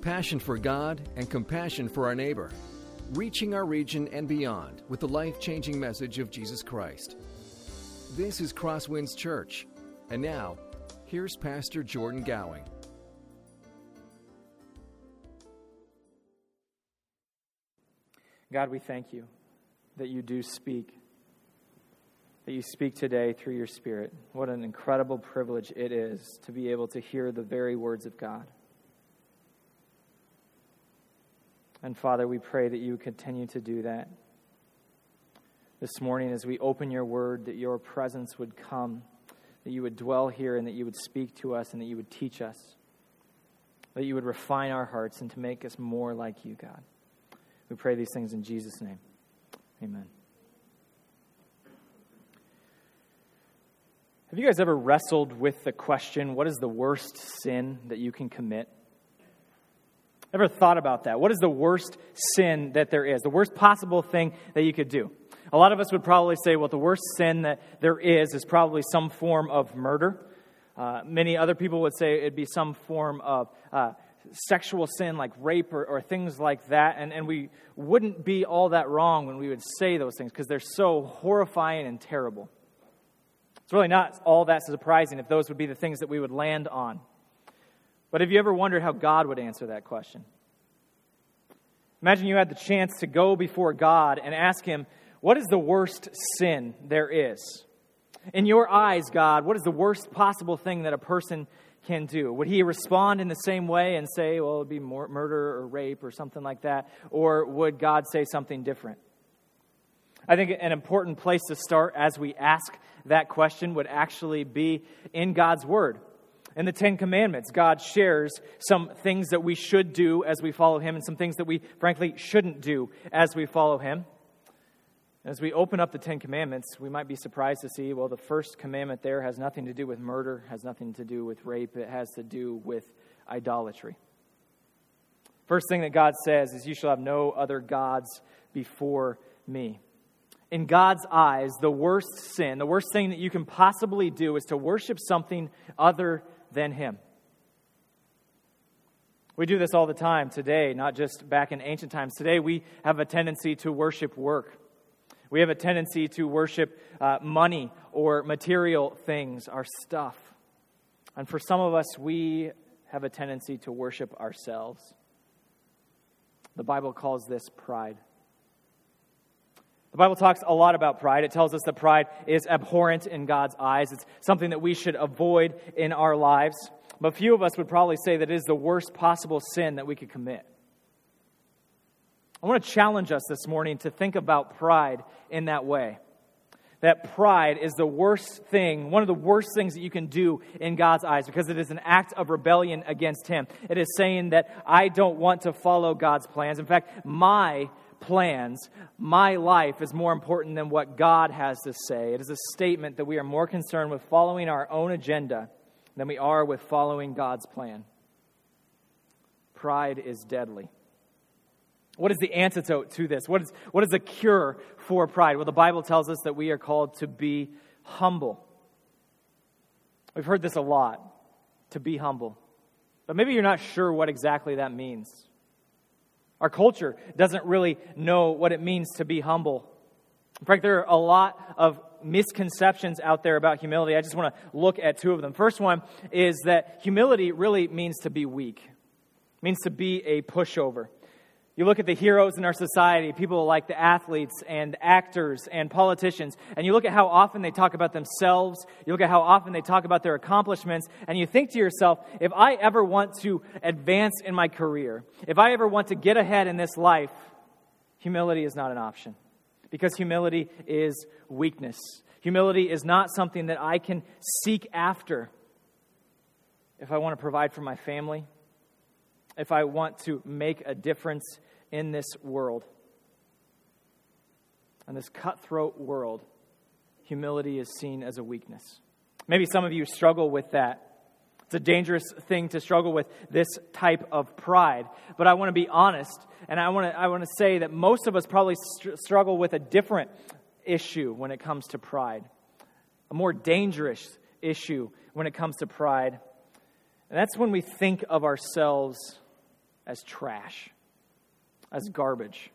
passion for God, and compassion for our neighbor, reaching our region and beyond with the life changing message of Jesus Christ. This is Crosswinds Church. And now, here's Pastor Jordan Gowing. God, we thank you that you do speak, that you speak today through your Spirit. What an incredible privilege it is to be able to hear the very words of God. And Father, we pray that you continue to do that. This morning, as we open your word, that your presence would come, that you would dwell here, and that you would speak to us, and that you would teach us, that you would refine our hearts and to make us more like you, God. We pray these things in Jesus' name. Amen. Have you guys ever wrestled with the question what is the worst sin that you can commit? Ever thought about that? What is the worst sin that there is? The worst possible thing that you could do? A lot of us would probably say, well, the worst sin that there is is probably some form of murder. Uh, many other people would say it'd be some form of uh, sexual sin like rape or, or, things like that. And, and we wouldn't be all that wrong when we would say those things because they're so horrifying and terrible. It's really not all that surprising if those would be the things that we would land on. But have you ever wondered how God would answer that question? Imagine you had the chance to go before God and ask Him, What is the worst sin there is? In your eyes, God, what is the worst possible thing that a person can do? Would He respond in the same way and say, Well, it would be murder or rape or something like that? Or would God say something different? I think an important place to start as we ask that question would actually be in God's Word. In the Ten Commandments, God shares some things that we should do as we follow Him and some things that we, frankly, shouldn't do as we follow Him. As we open up the Ten Commandments, we might be surprised to see, well, the first commandment there has nothing to do with murder, has nothing to do with rape, it has to do with idolatry. First thing that God says is, You shall have no other gods before me. In God's eyes, the worst sin, the worst thing that you can possibly do is to worship something other than Him. We do this all the time today, not just back in ancient times. Today, we have a tendency to worship work. We have a tendency to worship uh, money or material things, our stuff. And for some of us, we have a tendency to worship ourselves. The Bible calls this pride. The Bible talks a lot about pride. It tells us that pride is abhorrent in God's eyes. It's something that we should avoid in our lives. But few of us would probably say that it is the worst possible sin that we could commit. I want to challenge us this morning to think about pride in that way. That pride is the worst thing, one of the worst things that you can do in God's eyes because it is an act of rebellion against Him. It is saying that I don't want to follow God's plans. In fact, my plans, my life is more important than what God has to say. It is a statement that we are more concerned with following our own agenda than we are with following God's plan. Pride is deadly. What is the antidote to this? What is, what is the cure for pride? Well, the Bible tells us that we are called to be humble. We've heard this a lot to be humble. But maybe you're not sure what exactly that means. Our culture doesn't really know what it means to be humble. In fact, there are a lot of misconceptions out there about humility. I just want to look at two of them. First one is that humility really means to be weak, it means to be a pushover. You look at the heroes in our society, people like the athletes and actors and politicians, and you look at how often they talk about themselves, you look at how often they talk about their accomplishments, and you think to yourself, if I ever want to advance in my career, if I ever want to get ahead in this life, humility is not an option. Because humility is weakness. Humility is not something that I can seek after if I want to provide for my family, if I want to make a difference in this world. In this cutthroat world, humility is seen as a weakness. Maybe some of you struggle with that. It's a dangerous thing to struggle with this type of pride. But I want to be honest, and I want to, I want to say that most of us probably str- struggle with a different issue when it comes to pride, a more dangerous issue when it comes to pride. And that's when we think of ourselves as trash, as garbage.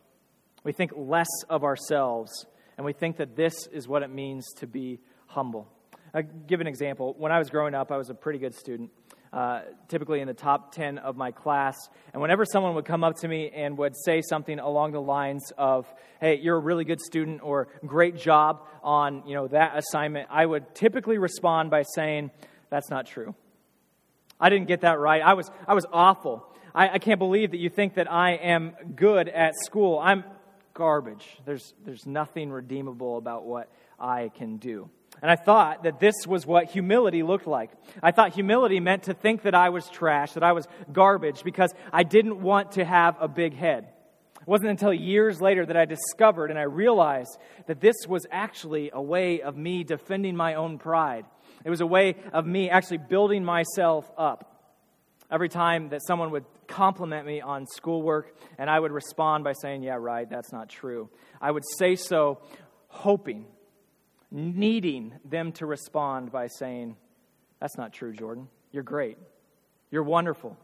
We think less of ourselves, and we think that this is what it means to be humble. I'll give an example. When I was growing up, I was a pretty good student. Uh, typically in the top 10 of my class. And whenever someone would come up to me and would say something along the lines of, hey, you're a really good student or great job on you know, that assignment, I would typically respond by saying, that's not true. I didn't get that right. I was, I was awful. I, I can't believe that you think that I am good at school. I'm garbage. There's, there's nothing redeemable about what I can do. And I thought that this was what humility looked like. I thought humility meant to think that I was trash, that I was garbage, because I didn't want to have a big head. It wasn't until years later that I discovered and I realized that this was actually a way of me defending my own pride. It was a way of me actually building myself up. Every time that someone would compliment me on schoolwork, and I would respond by saying, Yeah, right, that's not true, I would say so hoping needing them to respond by saying, That's not true, Jordan. You're great. You're wonderful.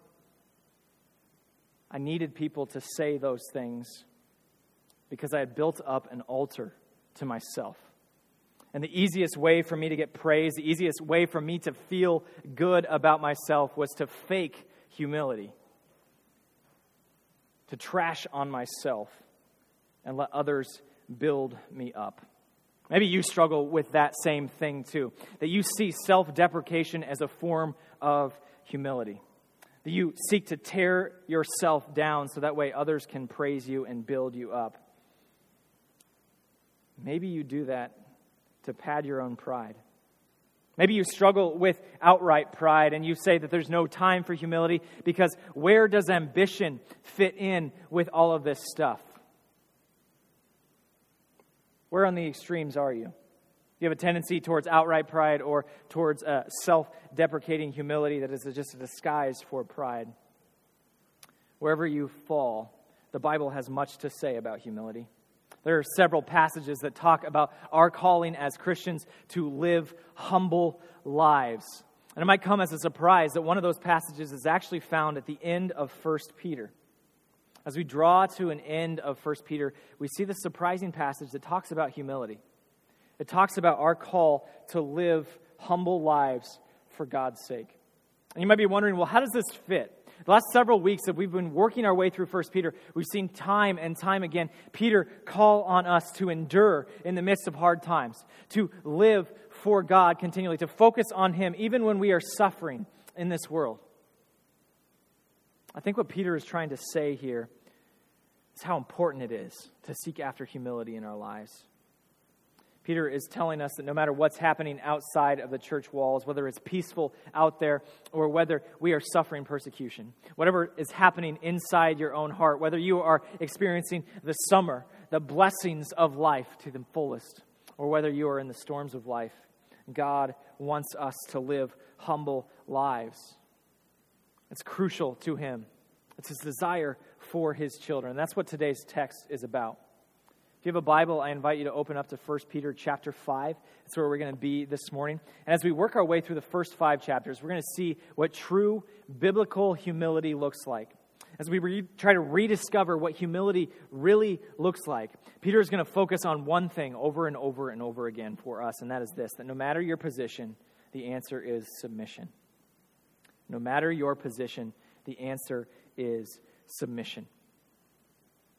I needed people to say those things because I had built up an altar to myself. And the easiest way for me to get praise, the easiest way for me to feel good about myself was to fake humility, to trash on myself and let others build me up. Maybe you struggle with that same thing too, that you see self deprecation as a form of humility. That you seek to tear yourself down so that way others can praise you and build you up. Maybe you do that to pad your own pride. Maybe you struggle with outright pride and you say that there's no time for humility because where does ambition fit in with all of this stuff? Where on the extremes are you? You have a tendency towards outright pride or towards uh, self deprecating humility that is just a disguise for pride. Wherever you fall, the Bible has much to say about humility. There are several passages that talk about our calling as Christians to live humble lives. And it might come as a surprise that one of those passages is actually found at the end of 1 Peter. As we draw to an end of 1 Peter, we see the surprising passage that talks about humility. It talks about our call to live humble lives for God's sake. And you might be wondering, well, how does this fit? The last several weeks that we've been working our way through 1 Peter, we've seen time and time again Peter call on us to endure in the midst of hard times, to live for God continually, to focus on Him even when we are suffering in this world. I think what Peter is trying to say here is how important it is to seek after humility in our lives. Peter is telling us that no matter what's happening outside of the church walls, whether it's peaceful out there or whether we are suffering persecution, whatever is happening inside your own heart, whether you are experiencing the summer, the blessings of life to the fullest, or whether you are in the storms of life, God wants us to live humble lives. It's crucial to him. It's his desire for his children. That's what today's text is about. If you have a Bible, I invite you to open up to 1 Peter chapter 5. That's where we're going to be this morning. And as we work our way through the first five chapters, we're going to see what true biblical humility looks like. As we re- try to rediscover what humility really looks like, Peter is going to focus on one thing over and over and over again for us, and that is this that no matter your position, the answer is submission. No matter your position, the answer is submission.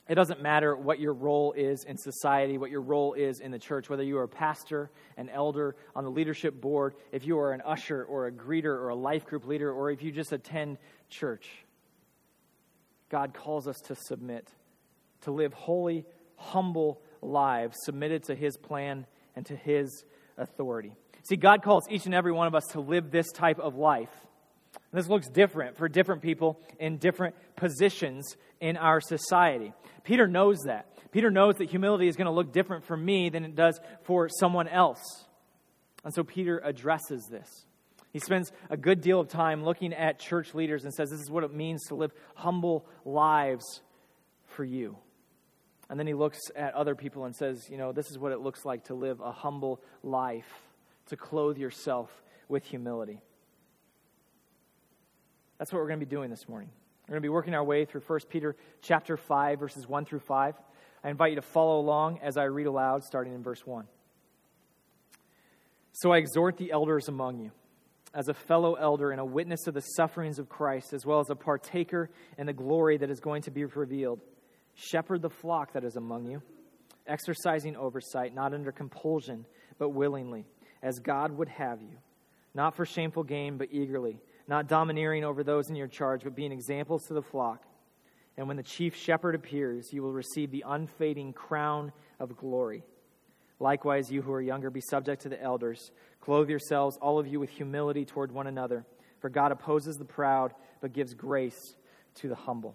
It doesn't matter what your role is in society, what your role is in the church, whether you are a pastor, an elder, on the leadership board, if you are an usher or a greeter or a life group leader, or if you just attend church. God calls us to submit, to live holy, humble lives submitted to His plan and to His authority. See, God calls each and every one of us to live this type of life. And this looks different for different people in different positions in our society. Peter knows that. Peter knows that humility is going to look different for me than it does for someone else. And so Peter addresses this. He spends a good deal of time looking at church leaders and says, This is what it means to live humble lives for you. And then he looks at other people and says, You know, this is what it looks like to live a humble life, to clothe yourself with humility. That's what we're going to be doing this morning. We're going to be working our way through 1 Peter chapter 5, verses 1 through 5. I invite you to follow along as I read aloud, starting in verse 1. So I exhort the elders among you, as a fellow elder and a witness of the sufferings of Christ, as well as a partaker in the glory that is going to be revealed. Shepherd the flock that is among you, exercising oversight, not under compulsion, but willingly, as God would have you, not for shameful gain, but eagerly, not domineering over those in your charge, but being examples to the flock. And when the chief shepherd appears, you will receive the unfading crown of glory. Likewise, you who are younger, be subject to the elders. Clothe yourselves, all of you, with humility toward one another. For God opposes the proud, but gives grace to the humble.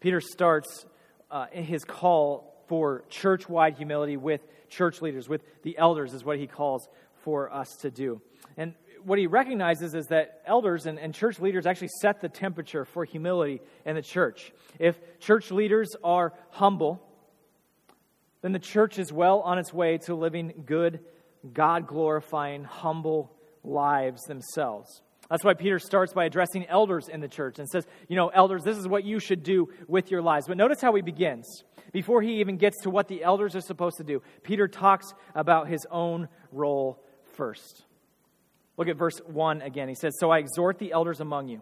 Peter starts uh, his call for church wide humility with church leaders, with the elders, is what he calls for us to do. And what he recognizes is that elders and, and, church leaders actually set the temperature for humility in the church. If church leaders are humble, then the church is well on its way to living good, God glorifying, humble lives themselves. That's why Peter starts by addressing elders in the church and says, You know, elders, this is what you should do with your lives. But notice how he begins. Before he even gets to what the elders are supposed to do, Peter talks about his own role first. Look at verse 1 again. He says, So I exhort the elders among you,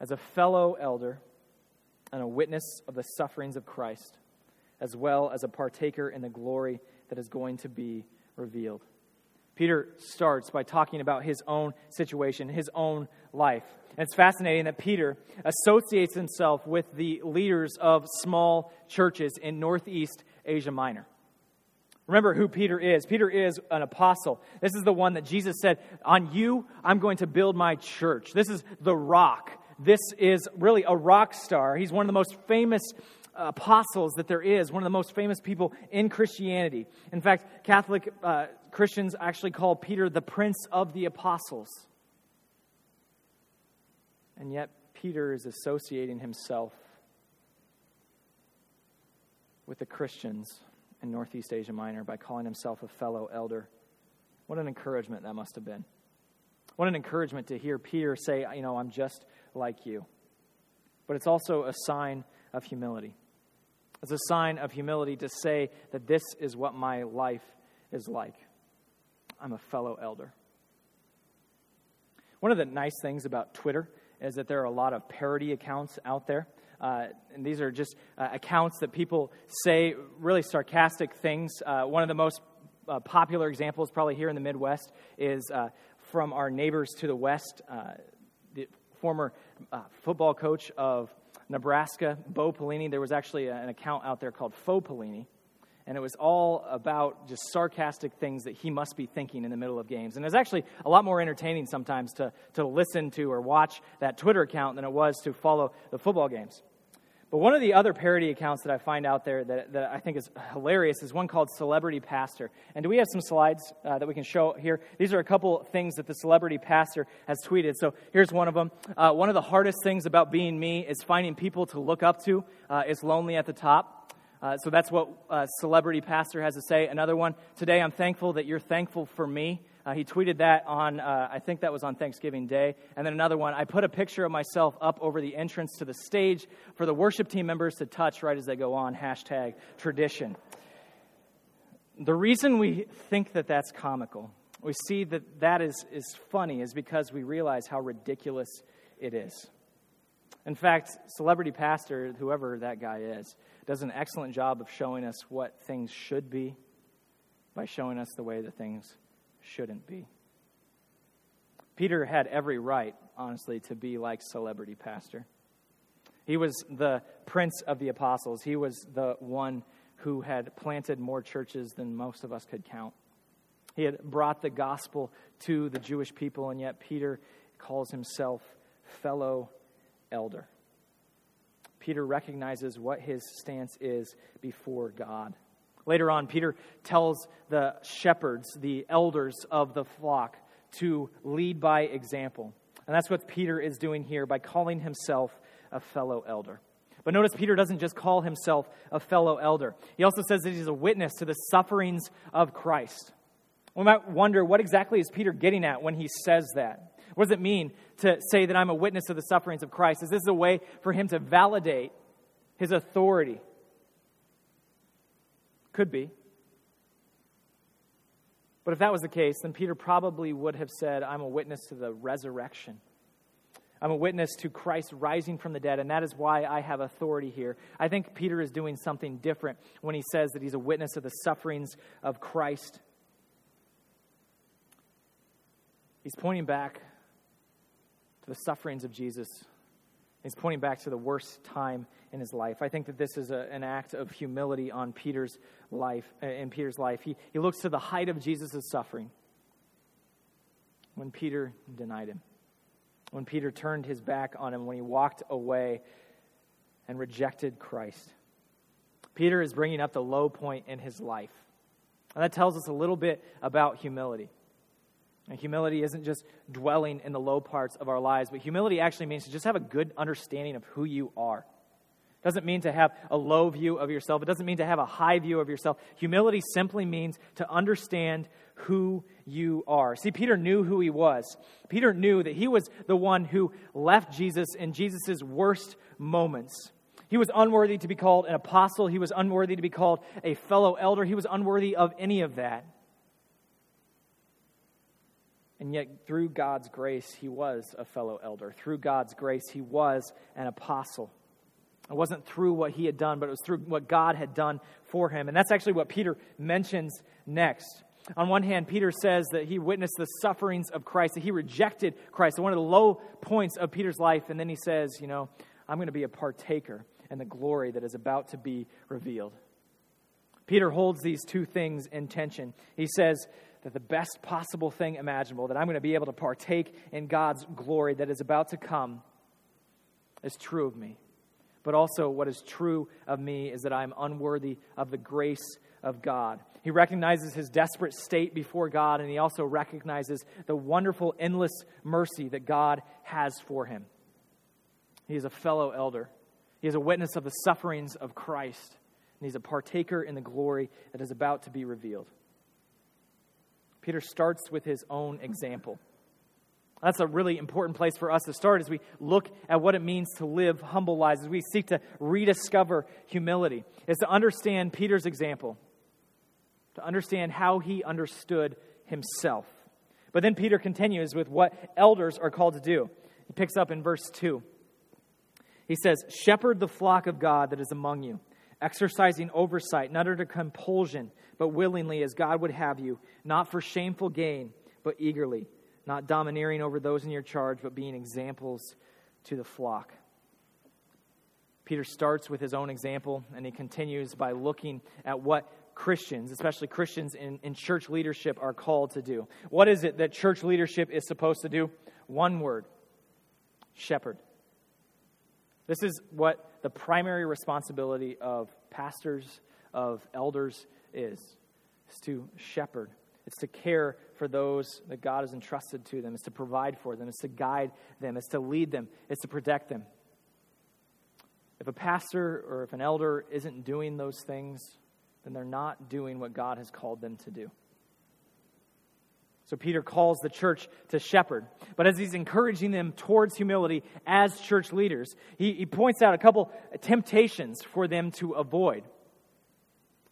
as a fellow elder and a witness of the sufferings of Christ, as well as a partaker in the glory that is going to be revealed. Peter starts by talking about his own situation, his own life. And it's fascinating that Peter associates himself with the leaders of small churches in Northeast Asia Minor. Remember who Peter is. Peter is an apostle. This is the one that Jesus said, On you, I'm going to build my church. This is the rock. This is really a rock star. He's one of the most famous apostles that there is, one of the most famous people in Christianity. In fact, Catholic uh, Christians actually call Peter the Prince of the Apostles. And yet, Peter is associating himself with the Christians in Northeast Asia Minor by calling himself a fellow elder. What an encouragement that must have been. What an encouragement to hear Peter say, You know, I'm just like you. But it's also a sign of humility. It's a sign of humility to say that this is what my life is like. I'm a fellow elder. One of the nice things about Twitter is that there are a lot of parody accounts out there. Uh, and these are just uh, accounts that people say really sarcastic things. Uh, one of the most uh, popular examples, probably here in the Midwest, is uh, from our neighbors to the west, uh, the former football coach of Nebraska, Bo Pelini. There was actually an account out there called Faux Pelini and it was all about just sarcastic things that he must be thinking in the middle of games. And it was actually a lot more entertaining sometimes to, to listen to or watch that Twitter account than it was to follow the football games. But one of the other parody accounts that I find out there that, that I think is hilarious is one called Celebrity Pastor. And do we have some slides uh, that we can show here? These are a couple things that the Celebrity Pastor has tweeted. So here's one of them. Uh, one of the hardest things about being me is finding people to look up to. Uh, it's lonely at the top. Uh, so that's what uh, Celebrity Pastor has to say. Another one, today I'm thankful that you're thankful for me. Uh, he tweeted that on, uh, I think that was on Thanksgiving Day. And then another one, I put a picture of myself up over the entrance to the stage for the worship team members to touch right as they go on. Hashtag tradition. The reason we think that that's comical, we see that that is, is funny, is because we realize how ridiculous it is. In fact, Celebrity Pastor, whoever that guy is, does an excellent job of showing us what things should be by showing us the way that things shouldn't be. Peter had every right, honestly, to be like celebrity pastor. He was the prince of the apostles. He was the one who had planted more churches than most of us could count. He had brought the gospel to the Jewish people, and yet Peter calls himself fellow elder. Peter recognizes what his stance is before God. Later on, Peter tells the shepherds, the elders of the flock, to lead by example. And that's what Peter is doing here by calling himself a fellow elder. But notice Peter doesn't just call himself a fellow elder, he also says that he's a witness to the sufferings of Christ. We might wonder what exactly is Peter getting at when he says that? What does it mean to say that I'm a witness of the sufferings of Christ? Is this a way for him to validate his authority? Could be. But if that was the case, then Peter probably would have said, I'm a witness to the resurrection. I'm a witness to Christ rising from the dead, and that is why I have authority here. I think Peter is doing something different when he says that he's a witness of the sufferings of Christ. He's pointing back to the sufferings of Jesus. He's pointing back to the worst time in his life. I think that this is a, an act of humility on Peter's life. Uh, in Peter's life, he, he looks to the height of Jesus' suffering when Peter denied him when Peter turned his back on him, when he walked away and rejected Christ. Peter is bringing up the low point in his life. And that tells us a little bit about humility. And humility isn't just dwelling in the low parts of our lives, but humility actually means to just have a good understanding of who you are. It doesn't mean to have a low view of yourself. It doesn't mean to have a high view of yourself. Humility simply means to understand who you are. See, Peter knew who he was. Peter knew that he was the one who left Jesus in Jesus' worst moments. He was unworthy to be called an apostle, he was unworthy to be called a fellow elder, he was unworthy of any of that. And yet, through God's grace, he was a fellow elder. Through God's grace, he was an apostle. It wasn't through what he had done, but it was through what God had done for him. And that's actually what Peter mentions next. On one hand, Peter says that he witnessed the sufferings of Christ, that he rejected Christ, one of the low points of Peter's life. And then he says, You know, I'm going to be a partaker in the glory that is about to be revealed. Peter holds these two things in tension. He says that the best possible thing imaginable, that I'm going to be able to partake in God's glory that is about to come, is true of me. But also, what is true of me is that I'm unworthy of the grace of God. He recognizes his desperate state before God, and he also recognizes the wonderful, endless mercy that God has for him. He is a fellow elder, he is a witness of the sufferings of Christ, and he's a partaker in the glory that is about to be revealed. Peter starts with his own example. That's a really important place for us to start as we look at what it means to live humble lives, as we seek to rediscover humility, is to understand Peter's example to understand how he understood himself. But then Peter continues with what elders are called to do. He picks up in verse 2. He says, Shepherd the flock of God that is among you, exercising oversight, not under compulsion, but willingly as God would have you, not for shameful gain, but eagerly, not domineering over those in your charge, but being examples to the flock. Peter starts with his own example and he continues by looking at what Christians, especially Christians in, in church leadership, are called to do. What is it that church leadership is supposed to do? One word shepherd. This is what the primary responsibility of pastors, of elders is, is to shepherd. It's to care for those that God has entrusted to them. It's to provide for them. It's to guide them. It's to lead them. It's to protect them. If a pastor or if an elder isn't doing those things, then they're not doing what God has called them to do. So Peter calls the church to shepherd. But as he's encouraging them towards humility as church leaders, he, he points out a couple temptations for them to avoid.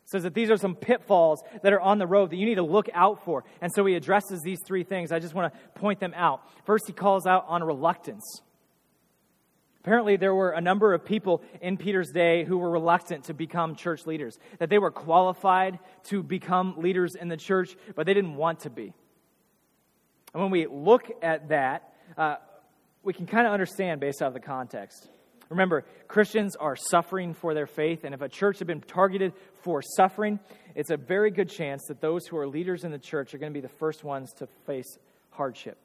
Says that these are some pitfalls that are on the road that you need to look out for. And so he addresses these three things. I just want to point them out. First, he calls out on reluctance. Apparently, there were a number of people in Peter's day who were reluctant to become church leaders, that they were qualified to become leaders in the church, but they didn't want to be. And when we look at that, uh, we can kind of understand based out of the context. Remember, Christians are suffering for their faith, and if a church has been targeted for suffering, it's a very good chance that those who are leaders in the church are going to be the first ones to face hardship.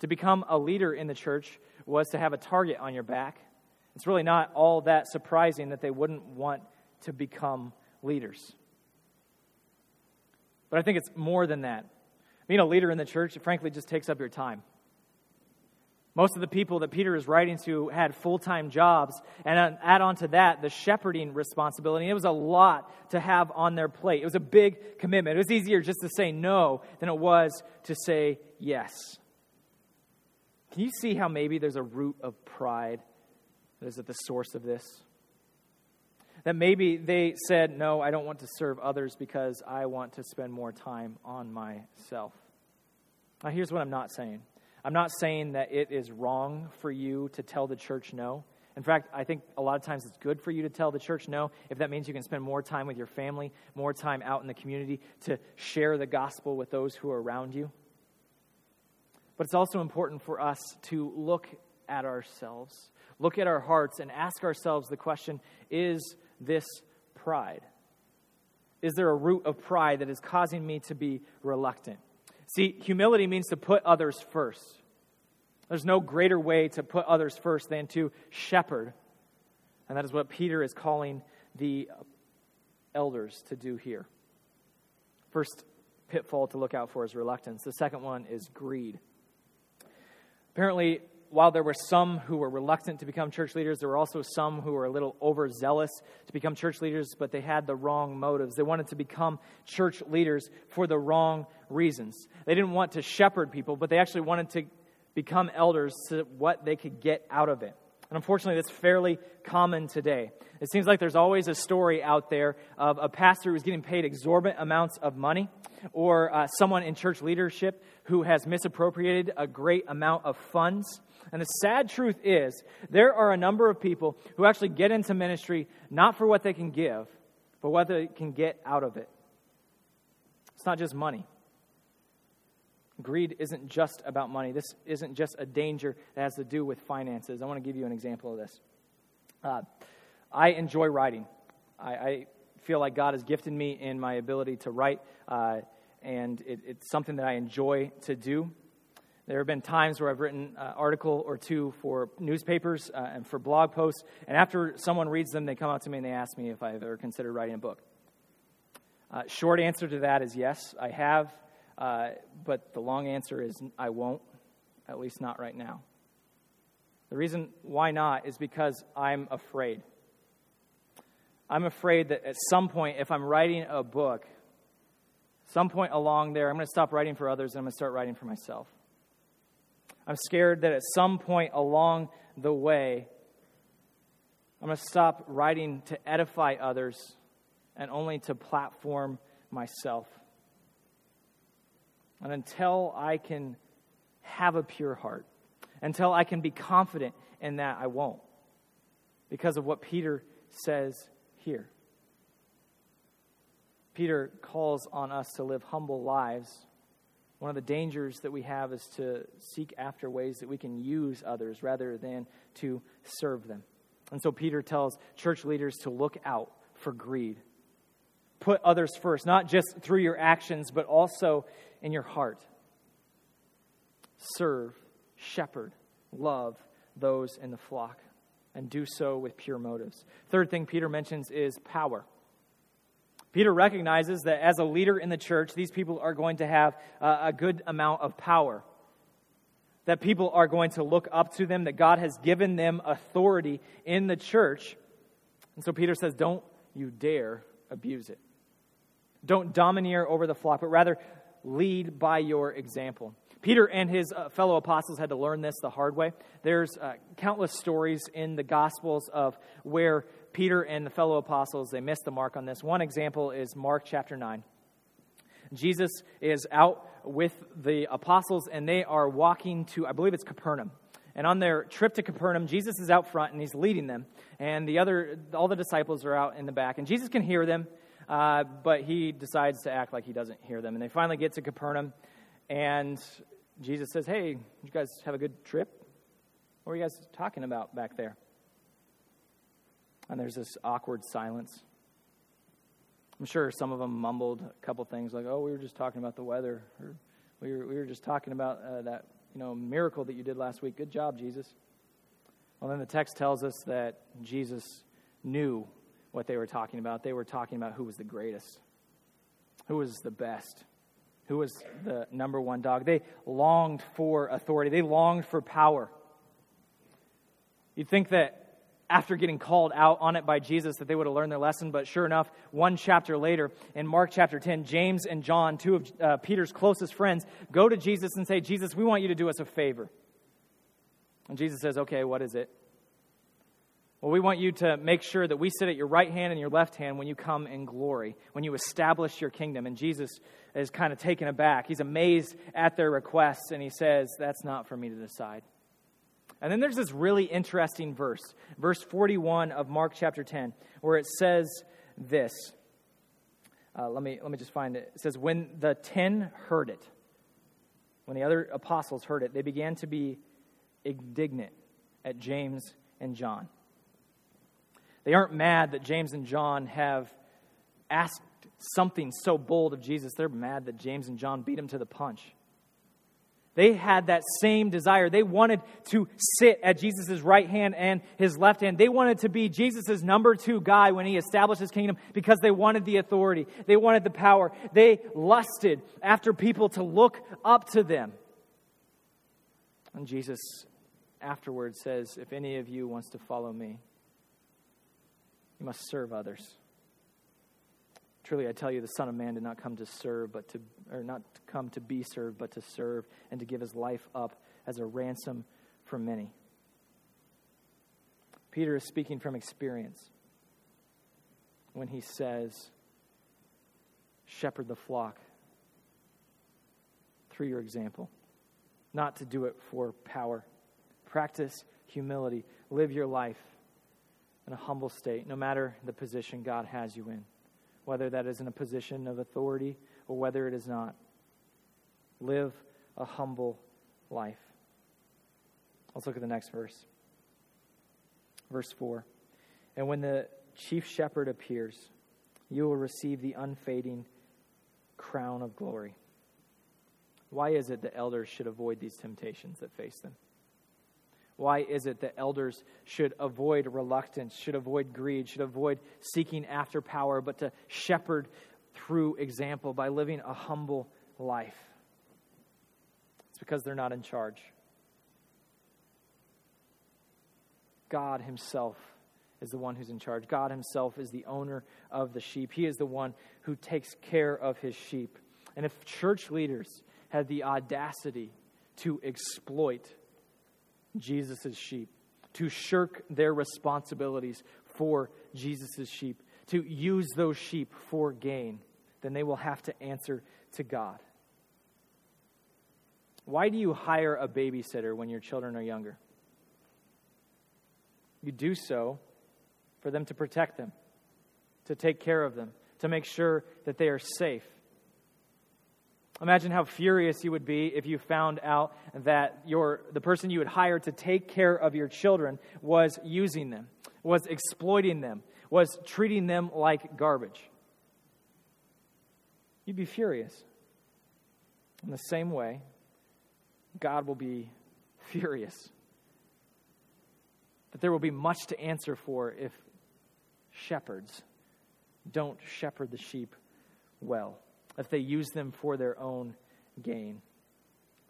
To become a leader in the church was to have a target on your back. It's really not all that surprising that they wouldn't want to become leaders. But I think it's more than that. Being a leader in the church, it frankly just takes up your time. Most of the people that Peter is writing to had full time jobs, and add on to that the shepherding responsibility. It was a lot to have on their plate. It was a big commitment. It was easier just to say no than it was to say yes. can you see how maybe there's a root of pride that is at the source of this? That maybe they said, No, I don't want to serve others because I want to spend more time on myself. Now, here's what I'm not saying I'm not saying that it is wrong for you to tell the church no. In fact, I think a lot of times it's good for you to tell the church no if that means you can spend more time with your family, more time out in the community to share the gospel with those who are around you. But it's also important for us to look at ourselves, look at our hearts, and ask ourselves the question is this pride? Is there a root of pride that is causing me to be reluctant? See, humility means to put others first. There's no greater way to put others first than to shepherd. And that is what Peter is calling the elders to do here. First pitfall to look out for is reluctance. The second one is greed. Apparently, while there were some who were reluctant to become church leaders, there were also some who were a little overzealous to become church leaders, but they had the wrong motives. They wanted to become church leaders for the wrong reasons. They didn't want to shepherd people, but they actually wanted to become elders to what they could get out of it. And unfortunately, that's fairly common today. It seems like there's always a story out there of a pastor who's getting paid exorbitant amounts of money, or uh, someone in church leadership who has misappropriated a great amount of funds. And the sad truth is, there are a number of people who actually get into ministry not for what they can give, but what they can get out of it. It's not just money. Greed isn't just about money. This isn't just a danger that has to do with finances. I want to give you an example of this. Uh, I enjoy writing. I, I, feel like God has gifted me in my ability to write, uh, and it, it's something that I enjoy to do. There have been times where I've written an article or two for newspapers uh, and for blog posts, and after someone reads them, they come up to me and they ask me if I've ever considered writing a book. Uh, short answer to that is yes, I have. Uh, but the long answer is I won't, at least not right now. The reason why not is because I'm afraid. I'm afraid that at some point, if I'm writing a book, some point along there, I'm going to stop writing for others and I'm going to start writing for myself. I'm scared that at some point along the way, I'm going to stop writing to edify others and only to platform myself. And until I can have a pure heart, until I can be confident in that, I won't. Because of what Peter says here. Peter calls on us to live humble lives. One of the dangers that we have is to seek after ways that we can use others rather than to serve them. And so Peter tells church leaders to look out for greed. Put others first, not just through your actions, but also in your heart. Serve, shepherd, love those in the flock, and do so with pure motives. Third thing Peter mentions is power. Peter recognizes that as a leader in the church, these people are going to have a good amount of power. That people are going to look up to them, that God has given them authority in the church. And so Peter says, Don't you dare abuse it. Don't domineer over the flock, but rather lead by your example. Peter and his uh, fellow apostles had to learn this the hard way. There's uh, countless stories in the Gospels of where Peter and the fellow apostles they missed the mark on this. One example is Mark chapter 9. Jesus is out with the apostles and they are walking to I believe it's Capernaum. And on their trip to Capernaum, Jesus is out front and he's leading them, and the other all the disciples are out in the back. And Jesus can hear them uh, but he decides to act like he doesn't hear them. And they finally get to Capernaum, and Jesus says, Hey, you guys have a good trip? What were you guys talking about back there? And there's this awkward silence. I'm sure some of them mumbled a couple things like, "Oh, we were just talking about the weather," or "We were we were just talking about uh, that you know miracle that you did last week. Good job, Jesus." Well, then the text tells us that Jesus knew what they were talking about. They were talking about who was the greatest, who was the best, who was the number one dog. They longed for authority, they longed for power. You'd think that after getting called out on it by Jesus that they would have learned their lesson, but sure enough, one chapter later, in Mark chapter 10, James and John, two of uh, Peter's closest friends, go to Jesus and say, Jesus, we want you to do us a favor. And Jesus says, Okay, what is it? Well, we want you to make sure that we sit at your right hand and your left hand when you come in glory, when you establish your kingdom. And Jesus is kind of taken aback. He's amazed at their requests, and he says, That's not for me to decide. And then there's this really interesting verse, verse 41 of Mark chapter 10, where it says this. Uh, let, me, let me just find it. It says, When the ten heard it, when the other apostles heard it, they began to be indignant at James and John. They aren't mad that James and John have asked something so bold of Jesus. They're mad that James and John beat him to the punch. They had that same desire. They wanted to sit at Jesus' right hand and his left hand. They wanted to be Jesus' number two guy when he established his kingdom because they wanted the authority. They wanted the power. They lusted after people to look up to them. And Jesus afterwards says, If any of you wants to follow me, you must serve others. Truly, I tell you, the Son of Man did not come to serve, but to, or not come to be served, but to serve and to give his life up as a ransom for many. Peter is speaking from experience when he says, Shepherd the flock through your example, not to do it for power. Practice humility. Live your life in a humble state, no matter the position God has you in, whether that is in a position of authority or whether it is not. Live a humble life. Let's look at the next verse. Verse 4. And when the chief shepherd appears, you will receive the unfading crown of glory. Why is it that elders should avoid these temptations that face them? Why is it that elders should avoid reluctance, should avoid greed, should avoid seeking after power, but to shepherd through example by living a humble life? It's because they're not in charge. God Himself is the one who's in charge. God Himself is the owner of the sheep. He is the one who takes care of His sheep. And if church leaders had the audacity to exploit Jesus' sheep, to shirk their responsibilities for Jesus' sheep, to use those sheep for gain, then they will have to answer to God. Why do you hire a babysitter when your children are younger? You do so for them to protect them, to take care of them, to make sure that they are safe. Imagine how furious you would be if you found out that your, the person you would hire to take care of your children was using them, was exploiting them, was treating them like garbage. You'd be furious. In the same way, God will be furious. That there will be much to answer for if shepherds don't shepherd the sheep well if they use them for their own gain.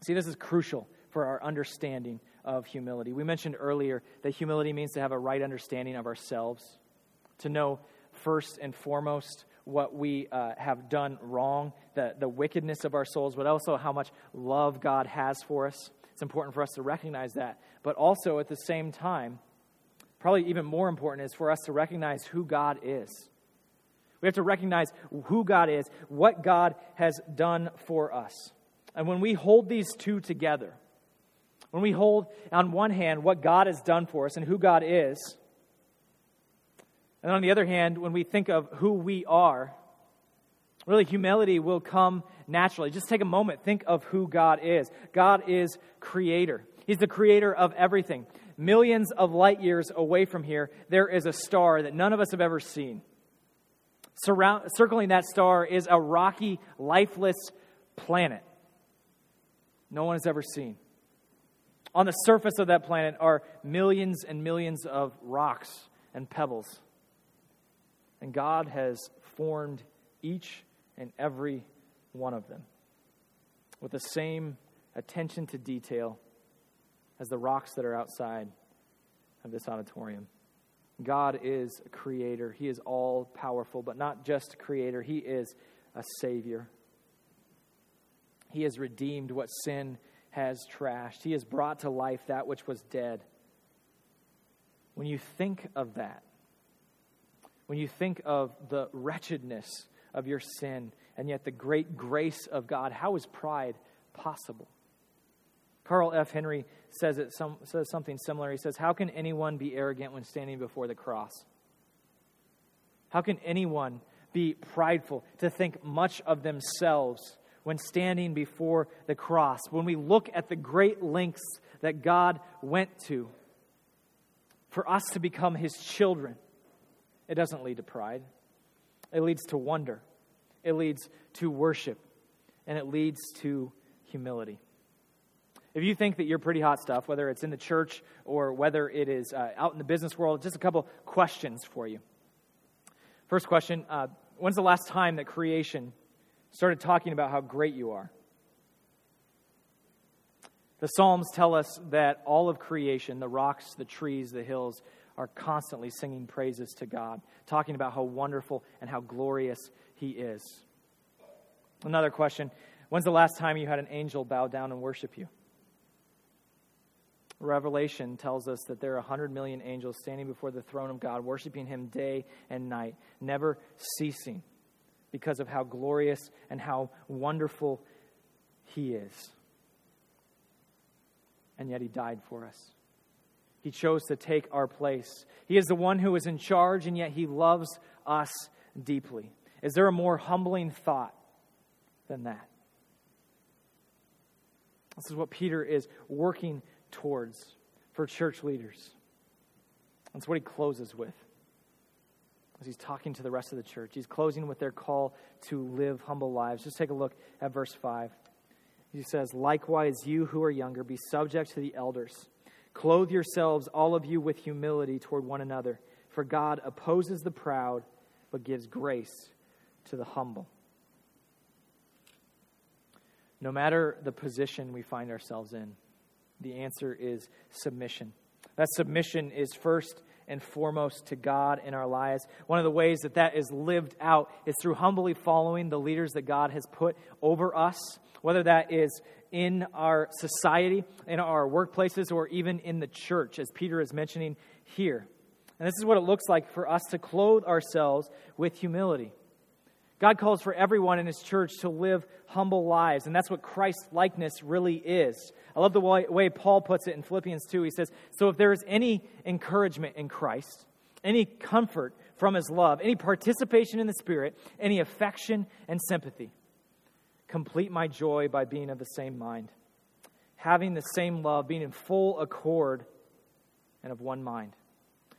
See, this is crucial for our understanding of humility. We mentioned earlier that humility means to have a right understanding of ourselves, to know first and foremost what we uh, have done wrong, the, the wickedness of our souls, but also how much love God has for us. It's important for us to recognize that. But also at the same time, probably even more important is for us to recognize who God is. We have to recognize who God is, what God has done for us. And when we hold these two together, when we hold on one hand what God has done for us and who God is, and on the other hand, when we think of who we are, really humility will come naturally. Just take a moment, think of who God is. God is creator, He's the creator of everything. Millions of light years away from here, there is a star that none of us have ever seen. Surround, circling that star is a rocky, lifeless planet no one has ever seen. On the surface of that planet are millions and millions of rocks and pebbles. And God has formed each and every one of them with the same attention to detail as the rocks that are outside of this auditorium. God is a creator. He is all powerful, but not just creator, He is a savior. He has redeemed what sin has trashed. He has brought to life that which was dead. When you think of that, when you think of the wretchedness of your sin and yet the great grace of God, how is pride possible? Carl F. Henry says, it some, says something similar. He says, How can anyone be arrogant when standing before the cross? How can anyone be prideful to think much of themselves when standing before the cross? When we look at the great lengths that God went to for us to become his children, it doesn't lead to pride. It leads to wonder, it leads to worship, and it leads to humility. If you think that you're pretty hot stuff, whether it's in the church or whether it is uh, out in the business world, just a couple questions for you. First question uh, When's the last time that creation started talking about how great you are? The Psalms tell us that all of creation, the rocks, the trees, the hills, are constantly singing praises to God, talking about how wonderful and how glorious He is. Another question When's the last time you had an angel bow down and worship you? Revelation tells us that there are 100 million angels standing before the throne of God, worshiping Him day and night, never ceasing because of how glorious and how wonderful He is. And yet He died for us. He chose to take our place. He is the one who is in charge, and yet He loves us deeply. Is there a more humbling thought than that? This is what Peter is working towards for church leaders. That's what he closes with. As he's talking to the rest of the church, he's closing with their call to live humble lives. Just take a look at verse 5. He says, Likewise, you who are younger, be subject to the elders. Clothe yourselves, all of you, with humility toward one another. For God opposes the proud, but gives grace to the humble. No matter the position we find ourselves in, the answer is submission. That submission is first and foremost to God in our lives. One of the ways that that is lived out is through humbly following the leaders that God has put over us, whether that is in our society, in our workplaces, or even in the church, as Peter is mentioning here. And this is what it looks like for us to clothe ourselves with humility. God calls for everyone in his church to live humble lives, and that's what Christ likeness really is. I love the way, way, Paul puts it in Philippians 2. He says, So if there is any encouragement in Christ, any comfort from his love, any participation in the Spirit, any affection and sympathy, complete my joy by being of the same mind, having the same love, being in full accord and of one mind.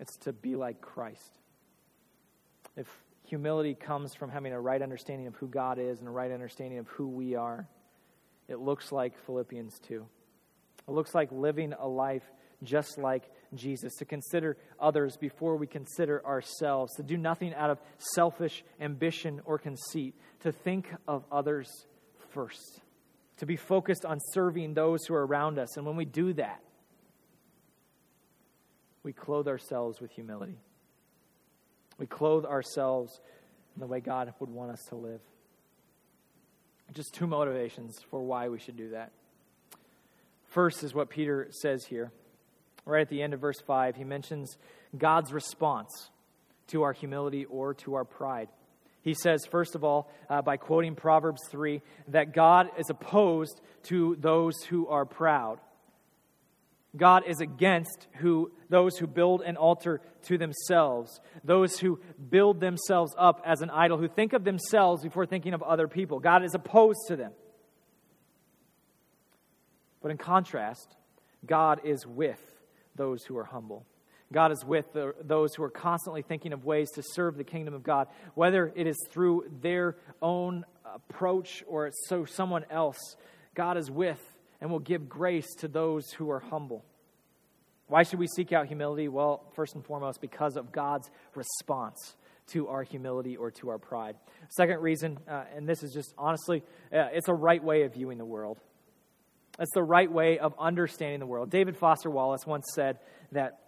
It's to be like Christ. If humility comes from having a right understanding of who God is and a right understanding of who we are, it looks like Philippians 2. It looks like living a life just like Jesus, to consider others before we consider ourselves, to do nothing out of selfish ambition or conceit, to think of others first, to be focused on serving those who are around us. And when we do that, we clothe ourselves with humility. We clothe ourselves in the way God would want us to live. Just two motivations for why we should do that. First is what Peter says here. Right at the end of verse 5, he mentions God's response to our humility or to our pride. He says, first of all, uh, by quoting Proverbs 3, that God is opposed to those who are proud. God is against who, those who build an altar to themselves, those who build themselves up as an idol, who think of themselves before thinking of other people. God is opposed to them. But in contrast, God is with those who are humble. God is with the, those who are constantly thinking of ways to serve the kingdom of God, whether it is through their own approach or so someone else. God is with and will give grace to those who are humble. Why should we seek out humility? Well, first and foremost, because of God's response to our humility or to our pride. Second reason, uh, and this is just honestly, uh, it's a right way of viewing the world. It's the right way of understanding the world. David Foster Wallace once said that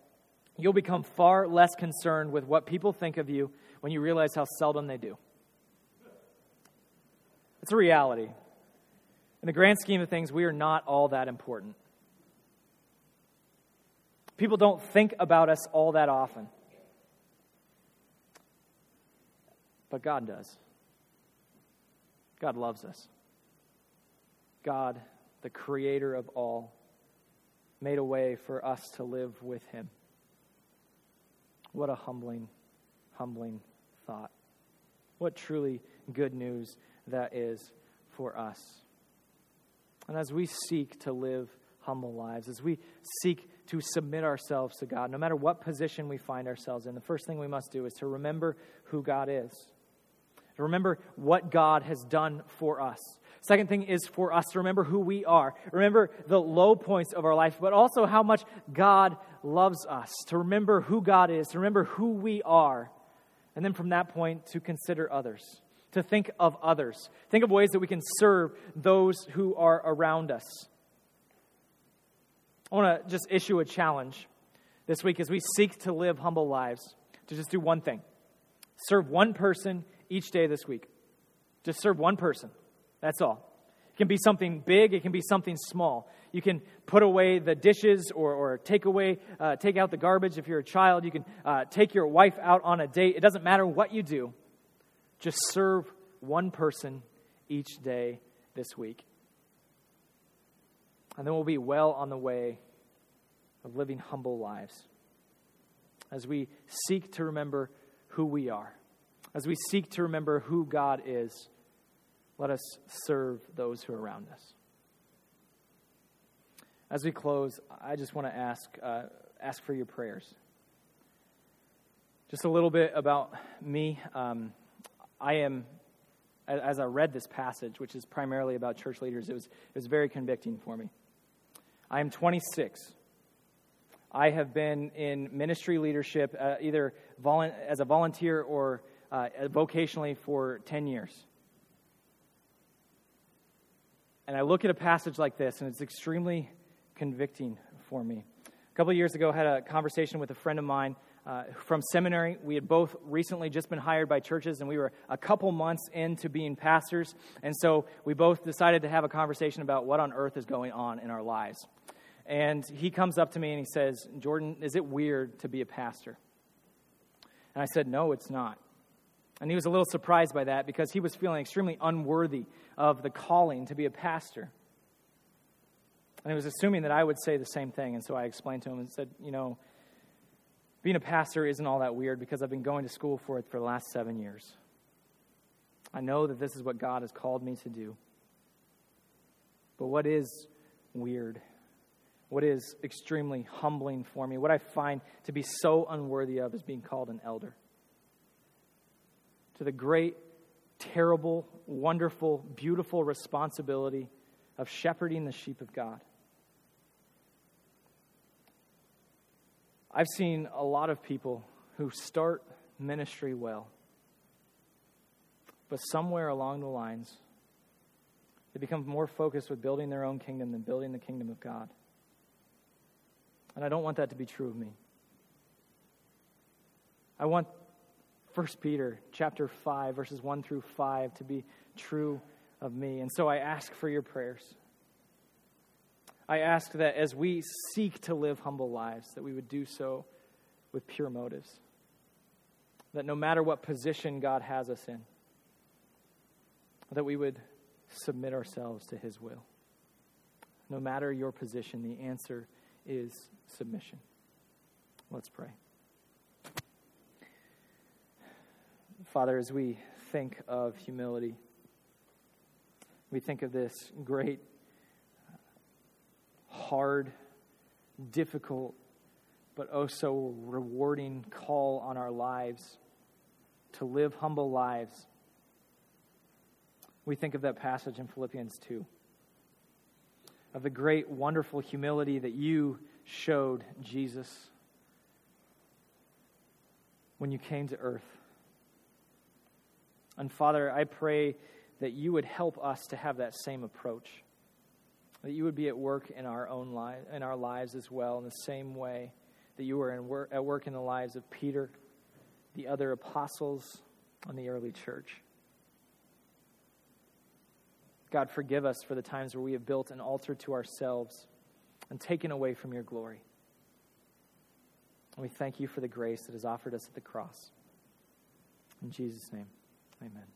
you'll become far less concerned with what people think of you when you realize how seldom they do. It's a reality. In the grand scheme of things, we are not all that important. People don't think about us all that often. But God does. God loves us. God, the creator of all, made a way for us to live with him. What a humbling, humbling thought. What truly good news that is for us. And as we seek to live humble lives, as we seek to submit ourselves to God, no matter what position we find ourselves in, the first thing we must do is to remember who God is. To remember what God has done for us. Second thing is for us to remember who we are. Remember the low points of our life, but also how much God loves us. To remember who God is, to remember who we are. And then from that point, to consider others, to think of others. Think of ways that we can serve those who are around us. I want to just issue a challenge this week as we seek to live humble lives to just do one thing serve one person each day this week. Just serve one person. That's all. It can be something big, it can be something small. You can put away the dishes or, or take away, uh, take out the garbage if you're a child. You can uh, take your wife out on a date. It doesn't matter what you do. Just serve one person each day this week. And then we'll be well on the way of living humble lives as we seek to remember who we are, as we seek to remember who God is. Let us serve those who are around us. As we close, I just want to ask, uh, ask for your prayers. Just a little bit about me. Um, I am, as I read this passage, which is primarily about church leaders, it was, it was very convicting for me. I am 26. I have been in ministry leadership uh, either volu- as a volunteer or uh, vocationally for 10 years. And I look at a passage like this, and it's extremely convicting for me. A couple years ago, I had a conversation with a friend of mine uh, from seminary. We had both recently just been hired by churches, and we were a couple months into being pastors. And so we both decided to have a conversation about what on earth is going on in our lives. And he comes up to me and he says, Jordan, is it weird to be a pastor? And I said, No, it's not. And he was a little surprised by that because he was feeling extremely unworthy of the calling to be a pastor. And he was assuming that I would say the same thing. And so I explained to him and said, You know, being a pastor isn't all that weird because I've been going to school for it for the last seven years. I know that this is what God has called me to do. But what is weird what is extremely humbling for me, what I find to be so unworthy of, is being called an elder. To the great, terrible, wonderful, beautiful responsibility of shepherding the sheep of God. I've seen a lot of people who start ministry well, but somewhere along the lines, they become more focused with building their own kingdom than building the kingdom of God. And I don't want that to be true of me. I want 1 Peter chapter 5 verses 1 through 5 to be true of me. And so I ask for your prayers. I ask that as we seek to live humble lives that we would do so with pure motives. That no matter what position God has us in, that we would submit ourselves to his will. No matter your position, the answer is submission. Let's pray. Father, as we think of humility, we think of this great, hard, difficult, but oh so rewarding call on our lives to live humble lives. We think of that passage in Philippians 2 of the great, wonderful humility that you showed, Jesus, when you came to earth. And Father, I pray that you would help us to have that same approach. That you would be at work in our own life, in our lives as well, in the same way that you were wor- at work in the lives of Peter, the other apostles, and the early church. God, forgive us for the times where we have built an altar to ourselves and taken away from your glory. And we thank you for the grace that is offered us at the cross. In Jesus' name, amen.